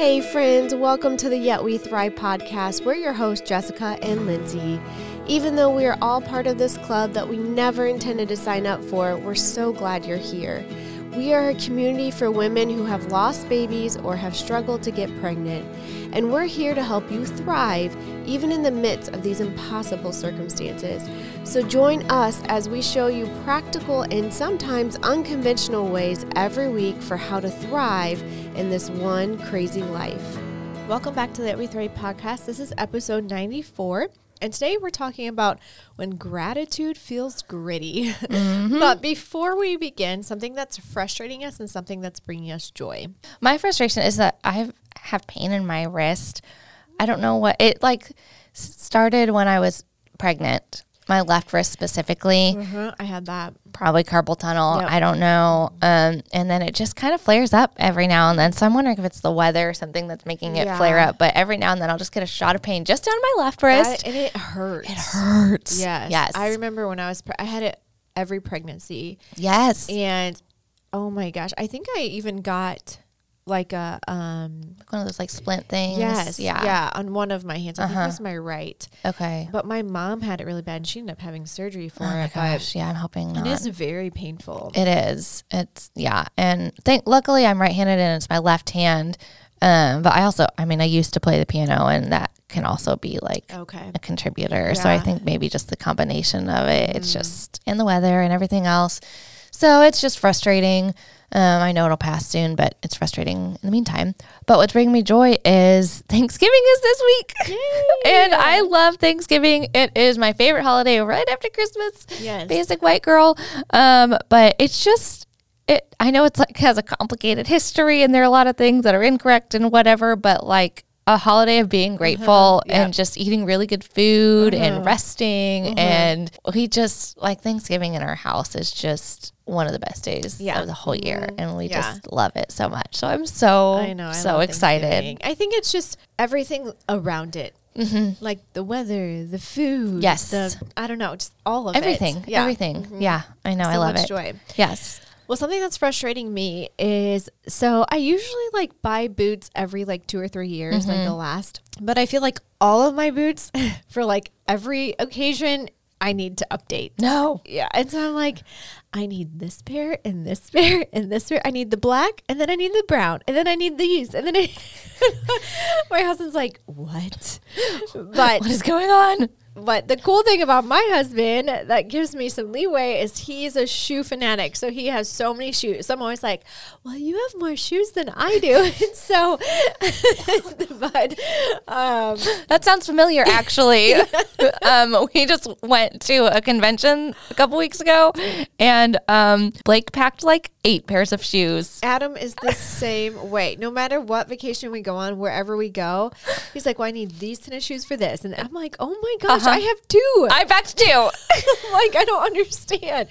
Hey, friends, welcome to the Yet We Thrive podcast. We're your hosts, Jessica and Lindsay. Even though we are all part of this club that we never intended to sign up for, we're so glad you're here. We are a community for women who have lost babies or have struggled to get pregnant, and we're here to help you thrive even in the midst of these impossible circumstances. So join us as we show you practical and sometimes unconventional ways every week for how to thrive in this one crazy life. Welcome back to the Yet We Thrive podcast. This is episode 94. And today we're talking about when gratitude feels gritty. Mm-hmm. but before we begin, something that's frustrating us and something that's bringing us joy. My frustration is that I have pain in my wrist. I don't know what it like started when I was pregnant. My left wrist specifically, Uh-huh, I had that. probably carpal tunnel. Yep. I don't know. Um, and then it just kind of flares up every now and then. So I'm wondering if it's the weather or something that's making it flare up. But every now and then I'll just get a shot of pain just down my left wrist. That- and it hurts. it hurts. Yes. Yes. I remember when I was, pre- I had it every pregnancy. yes. And oh my gosh, I think I even got like a, um, One of those like splint things. yes. Yeah. Yeah. On one of my hands. I think Uh-huh. it was my right. Okay. But my mom had it really bad and she ended up having surgery for Oh my it. gosh. Yeah. I'm hoping not. It is very painful. It is. It's yeah, and thank. Luckily, I'm right-handed and it's my left hand. Um, but I also, I mean, I used to play the piano, and that can also be like okay. a contributor. So I Mm. think maybe just the combination of it. It's just in the weather and everything else. So it's just frustrating. Um, I know it'll pass soon, but it's frustrating in the meantime. But what's bringing me joy is Thanksgiving is this week. and I love Thanksgiving. It is my favorite holiday right after Christmas Yes. basic white girl. Um, but it's just it. I know it's like has a complicated history, and there are a lot of things that are incorrect and whatever. But like a holiday of being mm-hmm. grateful Yep. and just eating really good food and mm-hmm. resting, mm-hmm. and we just like Thanksgiving in our house is just one of the best days Yeah. of the whole year, and we Yeah. just love it so much. So I'm so I know. I so excited. I think it's just everything around it. Mm-hmm. Like the weather, the food. Yes. The, I don't know, just all of Everything, it. Yeah. everything. Yeah, I know. I love much it. joy. Yes. Well, something that's frustrating me is so I usually like buy boots every like two or three years, like Mm-hmm. the last. But I feel like all of my boots for like every occasion I need to update. No. Yeah. And so I'm like, I need this pair and this pair and this pair. I need the black and then I need the brown and then I need these. And then I, my husband's like, what? But What is going on? But the cool thing about my husband that gives me some leeway is he's a shoe fanatic. So he has so many shoes. So I'm always like, well, you have more shoes than I do. and so, but, um, That sounds familiar, actually. um, we just went to a convention a couple weeks ago, and um, Blake packed like eight pairs of shoes. Adam is the same way. No matter what vacation we go on, wherever we go, he's like, well, I need these tennis shoes for this. And I'm like, oh my gosh, I have two. I packed two. like, I don't understand.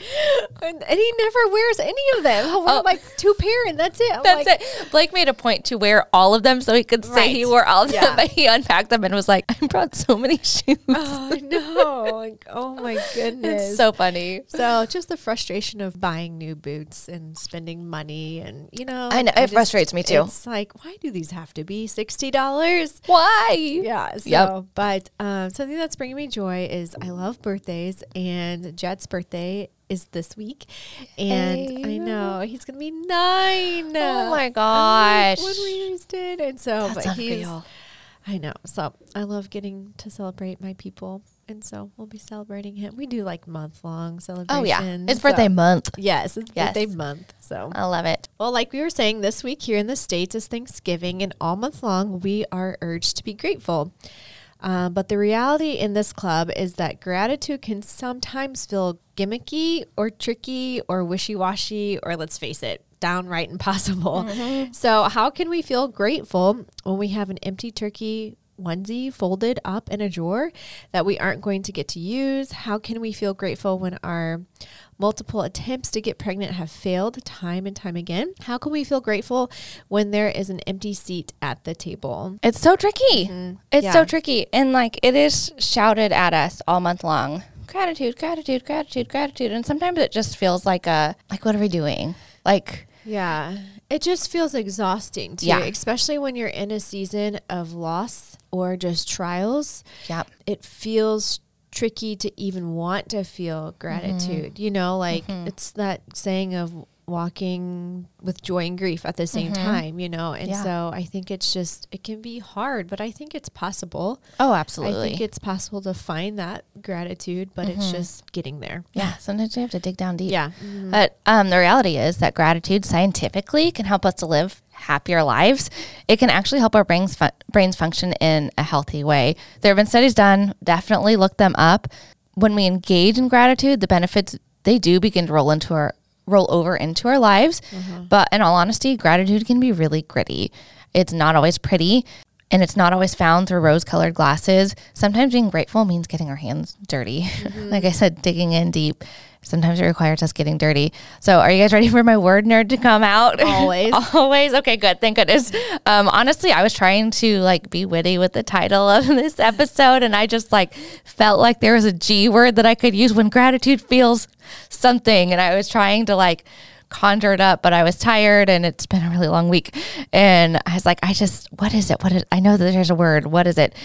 And, and he never wears any of them. He'll wear Oh. like two pair and that's it. I'm That's like, it. Blake made a point to wear all of them so he could say he wore all of them, but he unpacked them and was like, I brought so many shoes. Oh no! Like, oh my goodness! it's so funny. So just the frustration of buying new boots and spending money, and you know, I know, it frustrates me too. It's like, why do these have to be sixty dollars? Why? Yeah. So, Yep. but um, something that's bringing me joy is I love birthdays, and Jed's birthday is this week, and Hey. I know he's gonna be nine. Oh my gosh. like, when we it, and so That's but he's. I know. So I love getting to celebrate my people. And so we'll be celebrating him. We do like month long celebrations. Oh, yeah. It's so- birthday month. Yes, it's Yes. birthday month. So I love it. well, like we were saying, this week here in the States is Thanksgiving, and all month long we are urged to be grateful. Uh, but the reality in this club is that gratitude can sometimes feel gimmicky or tricky or wishy washy, or let's face it, downright impossible. So, how can we feel grateful when we have an empty turkey onesie folded up in a drawer that we aren't going to get to use? How can we feel grateful when our multiple attempts to get pregnant have failed time and time again? How can we feel grateful when there is an empty seat at the table? It's so tricky. It's Mm-hmm. Yeah. so tricky. And like it is shouted at us all month long. Gratitude, gratitude, gratitude, gratitude. And sometimes it just feels like a like what are we doing? Like Yeah. It just feels exhausting too, Yeah. especially when you're in a season of loss or just trials. Yep. It feels tricky to even want to feel gratitude. Mm-hmm. You know, like it's that saying of walking with joy and grief at the same time, you know. And Mm-hmm. Yeah. so I think it's just it can be hard, but I think it's possible. Oh, absolutely. I think it's possible to find that gratitude, but it's just getting there. yeah. Sometimes you have to dig down deep. Yeah. But um, the reality is that gratitude scientifically can help us to live happier lives. It can actually help our brains fu- brains function in a healthy way. There have been studies done. Definitely look them up. When we engage in gratitude, the benefits they do begin to roll into our roll over into our lives. Mm-hmm. But in all honesty, gratitude can be really gritty. It's not always pretty. And it's not always found through rose colored glasses. Sometimes being grateful means getting our hands dirty. like I mm-hmm. said, digging in deep. Sometimes it requires us getting dirty. So, are you guys ready for my word nerd to come out? Always. Always. Okay, good. Thank goodness. Um, honestly, I was trying to like be witty with the title of this episode, and I just like felt like there was a G word that I could use when gratitude feels something, and I was trying to like conjure it up, but I was tired, and it's been a really long week, and I was like, I just, what is it? What is? I know that there's a word. What is it?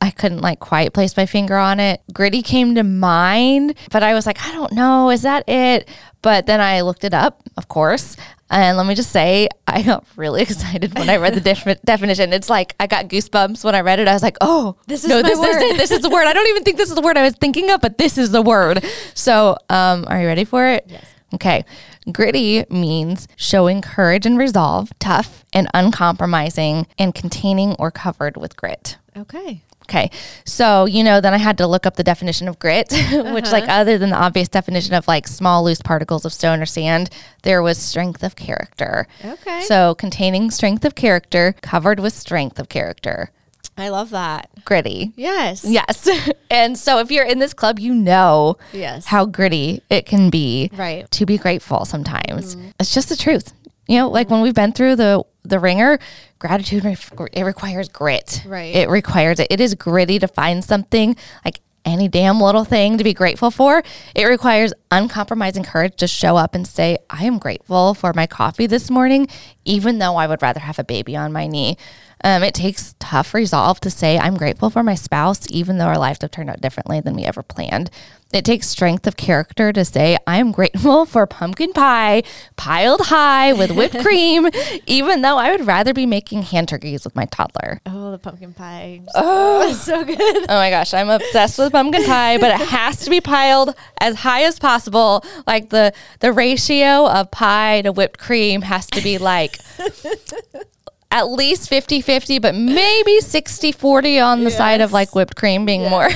I couldn't like quite place my finger on it. Gritty came to mind, but I was like, I don't know, is that it? But then I looked it up, of course. And let me just say, I got really excited when I read the def- definition. It's like I got goosebumps when I read it. I was like, "Oh, This is no, this word." is it. This is the word." I don't even think this is the word I was thinking of, but this is the word. So, um, are you ready for it? Yes. Okay. Gritty means showing courage and resolve, tough and uncompromising, and containing or covered with grit. Okay. Okay. So, you know, then I had to look up the definition of grit, which, like, uh-huh. other than the obvious definition of like small, loose particles of stone or sand, there was strength of character. Okay. So, containing strength of character, covered with strength of character. I love that. Gritty. Yes. Yes. and so, if you're in this club, you know Yes. how gritty it can be Right. to be grateful sometimes. Mm. It's just the truth. You know, like when we've been through the the ringer, gratitude re- it requires grit. Right. It requires it. It is gritty to find something like any damn little thing to be grateful for. It requires uncompromising courage to show up and say, "I am grateful for my coffee this morning, even though I would rather have a baby on my knee." Um, it takes tough resolve to say, I'm grateful for my spouse, even though our lives have turned out differently than we ever planned. It takes strength of character to say, I am grateful for pumpkin pie piled high with whipped cream, even though I would rather be making hand turkeys with my toddler. Oh, the pumpkin pie. Oh, so good. Oh my gosh, I'm obsessed with pumpkin pie, but it has to be piled as high as possible. Like the the ratio of pie to whipped cream has to be like at least 50-50, but maybe 60-40 on the side of like whipped cream being more.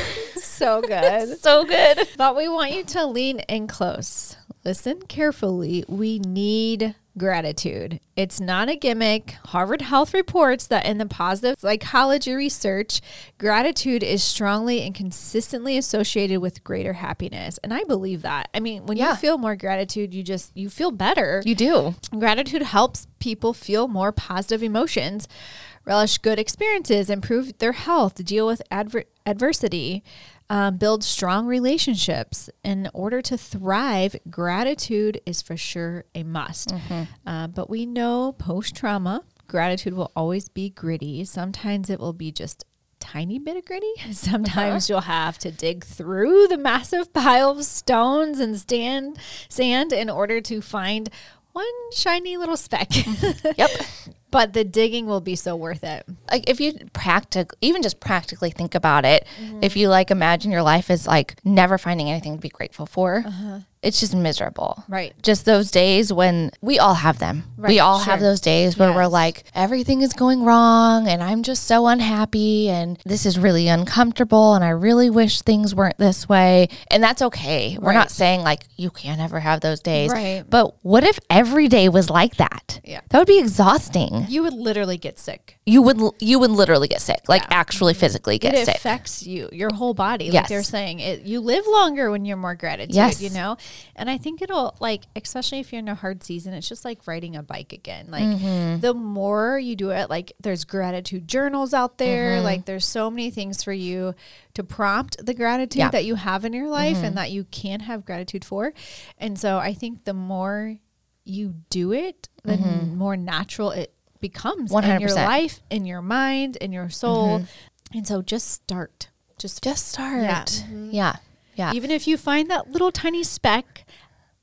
So good. so good. But we want you to lean in close. Listen carefully. We need gratitude. It's not a gimmick. Harvard Health reports that in the positive psychology research, gratitude is strongly and consistently associated with greater happiness. And I believe that. I mean, when Yeah. you feel more gratitude, you just you feel better. You do. Gratitude helps people feel more positive emotions, relish good experiences, improve their health, deal with adver- adversity, um, build strong relationships. In order to thrive, gratitude is for sure a must. Uh, but we know post trauma, gratitude will always be gritty. Sometimes it will be just tiny bit of gritty. Sometimes you'll have to dig through the massive pile of stones and stand sand in order to find one shiny little speck. Mm-hmm. Yep. but the digging will be so worth it. like if you practic even just practically think about it if mm-hmm. you like imagine your life is like never finding anything to be grateful for uh-huh. It's just miserable Right. just those days when we all have them Right. we Right, all have those days where we're like everything is going wrong and i'm just so unhappy and this is really uncomfortable and i really wish things weren't this way and that's okay we're not saying like you can't ever have those days Right. but what if every day was like that Yeah. that would be exhausting You would literally get sick. You would you would literally get sick, like actually physically get it sick. It affects you, your whole body. Like Yes. they're saying, it, you live longer when you're more gratitude. Yes. You know, and I think it'll like, especially if you're in a hard season, it's just like riding a bike again. Like Mm-hmm. the more you do it, like there's gratitude journals out there. Mm-hmm. Like there's so many things for you to prompt the gratitude Yeah. Mm-hmm. that you have in your life and that you can have gratitude for. And so I think the more you do it, the more natural it becomes in your life, in your mind, in your soul. Mm-hmm. And so just start. Just Just start. Yeah. Mm-hmm. Yeah. Yeah. even if you find that little tiny speck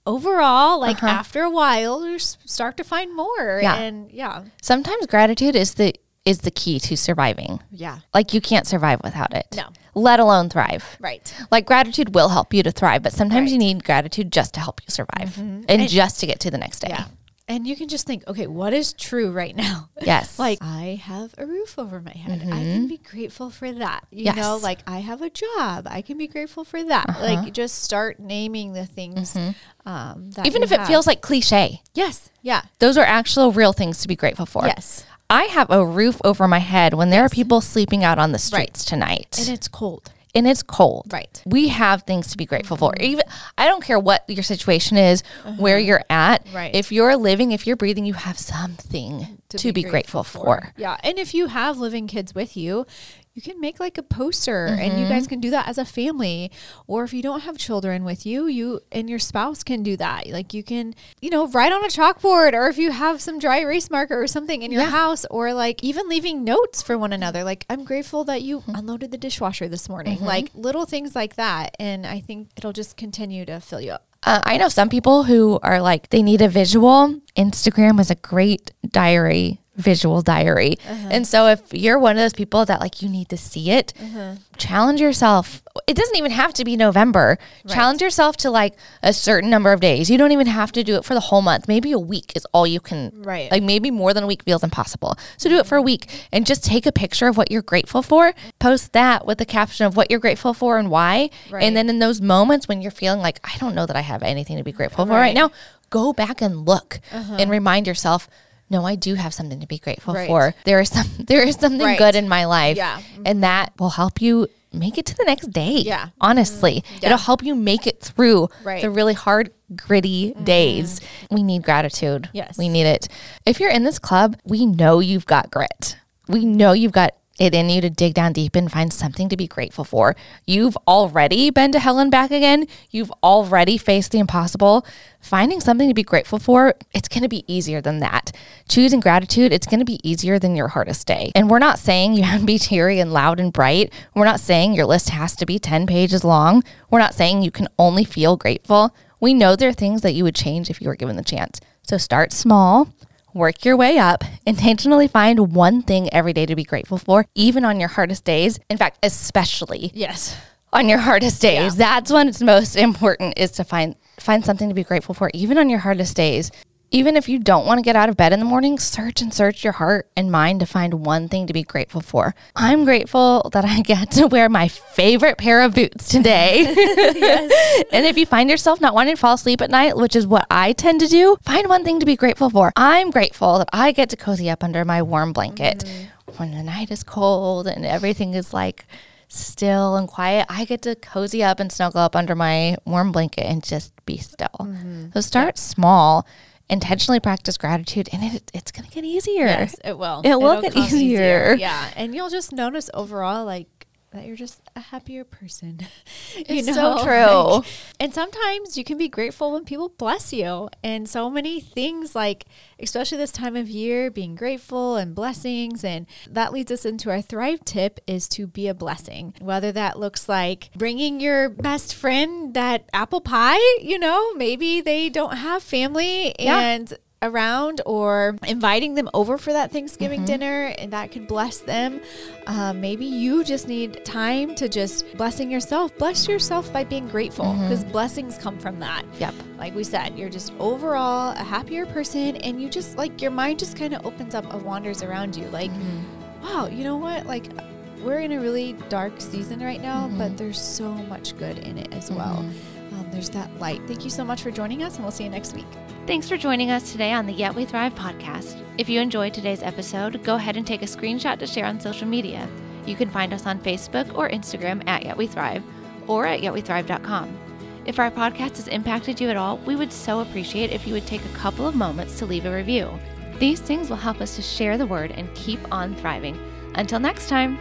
overall like Uh-huh. after a while you start to find more Yeah. and yeah Sometimes gratitude is the is the key to surviving. yeah Like you can't survive without it. No. Let alone thrive. right Like gratitude will help you to thrive, but sometimes you need gratitude just to help you survive mm-hmm. and, just to get to the next day. yeah and you can just think okay what is true right now? Yes. like i have a roof over my head. I can mm-hmm. be grateful for that. You Yes. know like i have a job. I can be grateful for that. Uh-huh. Like just start naming the things mm-hmm. um that even if it feels like cliche, yes. Yeah. Those are actual real things to be grateful for. yes. I have a roof over my head when there are people sleeping out on the streets tonight. and it's cold and it's cold. Right. Mm-hmm. We have things to be grateful for. Even I don't care what your situation is, where you're at. Uh-huh. Right. If you're living, if you're breathing, you have something to, be, grateful, for. Yeah. And if you have living kids with you, you can make like a poster and you guys Mm-hmm. can do that as a family. Or if you don't have children with you, you and your spouse can do that. Like you can, you know, write on a chalkboard or if you have some dry erase marker or something in your Yeah. house or like even leaving notes for one another. Like I'm grateful that you Mm-hmm. unloaded the dishwasher this morning. Like little things like that. And I think it'll just continue to fill you up. Uh, I know some people who are like they need a visual. Instagram is a great diary, visual diary. Uh-huh. And so if you're one of those people that like you need to see it, Uh-huh. challenge yourself. It doesn't even have to be November. Challenge yourself to like a certain number of days. You don't even have to do it for the whole month. Maybe a week is all you can. Right. Like maybe more than a week feels impossible. So do it for a week and just take a picture of what you're grateful for. Post that with the caption of what you're grateful for and why. Right. And then in those moments when you're feeling like I don't know that I have anything to be grateful for right Right. now, go back and look and remind yourself. No, I do have something to be grateful Right. for. There is some there is something Right. good in my life. Yeah. And that will help you make it to the next day. Yeah. Mm-hmm. Honestly. It'll help you make it through Right. Mm-hmm. the really hard, gritty days. We need gratitude. Yes. We need it. If you're in this club, we know you've got grit. We know you've got it in you to dig down deep and find something to be grateful for. You've already been to hell and back again. You've already faced the impossible. Finding something to be grateful for, it's going to be easier than that. Choosing gratitude, it's going to be easier than your hardest day. And we're not saying you have to be teary and loud and bright. We're not saying your list has to be 10 pages long. We're not saying you can only feel grateful. We know there are things that you would change if you were given the chance. So start small, work your way up, intentionally find one thing every day to be grateful for, even on your hardest days. In fact, especially Yes. on your hardest days. That's when it's most important is to find find something to be grateful for, even on your hardest days. Even if you don't want to get out of bed in the morning, search and search your heart and mind to find one thing to be grateful for. I'm grateful that I get to wear my favorite pair of boots today. and if you find yourself not wanting to fall asleep at night, which is what I tend to do, find one thing to be grateful for. I'm grateful that I get to cozy up under my warm blanket mm-hmm. when the night is cold and everything is like still and quiet. I get to cozy up and snuggle up under my warm blanket and just be still. Mm-hmm. So start small, intentionally practice gratitude, and it, it's going to get easier. Yes, it will. It will It'll get come easier. Yeah, and you'll just notice overall, like that you're just a happier person. you It's so true. like- and sometimes you can be grateful when people bless you, and so many things, like especially this time of year, being grateful and blessings, and that leads us into our thrive tip is to be a blessing. Whether that looks like bringing your best friend that apple pie, you know, maybe they don't have family Yeah. and around or inviting them over for that Thanksgiving mm-hmm. dinner and that could bless them. Um, maybe you just need time to just blessing yourself. Bless yourself by being grateful mm-hmm. because blessings come from that. Yep. Like we said, you're just overall a happier person and you just like your mind just kind of opens up and wanders around you. Like, mm-hmm. wow, you know what? Like, we're in a really dark season right now, but there's so much good in it as well. Um, there's that light. Thank you so much for joining us, and we'll see you next week. Thanks for joining us today on the Yet We Thrive podcast. If you enjoyed today's episode, go ahead and take a screenshot to share on social media. You can find us on Facebook or Instagram at Yet We Thrive or at yetwethrive.com. If our podcast has impacted you at all, we would so appreciate if you would take a couple of moments to leave a review. These things will help us to share the word and keep on thriving. Until next time.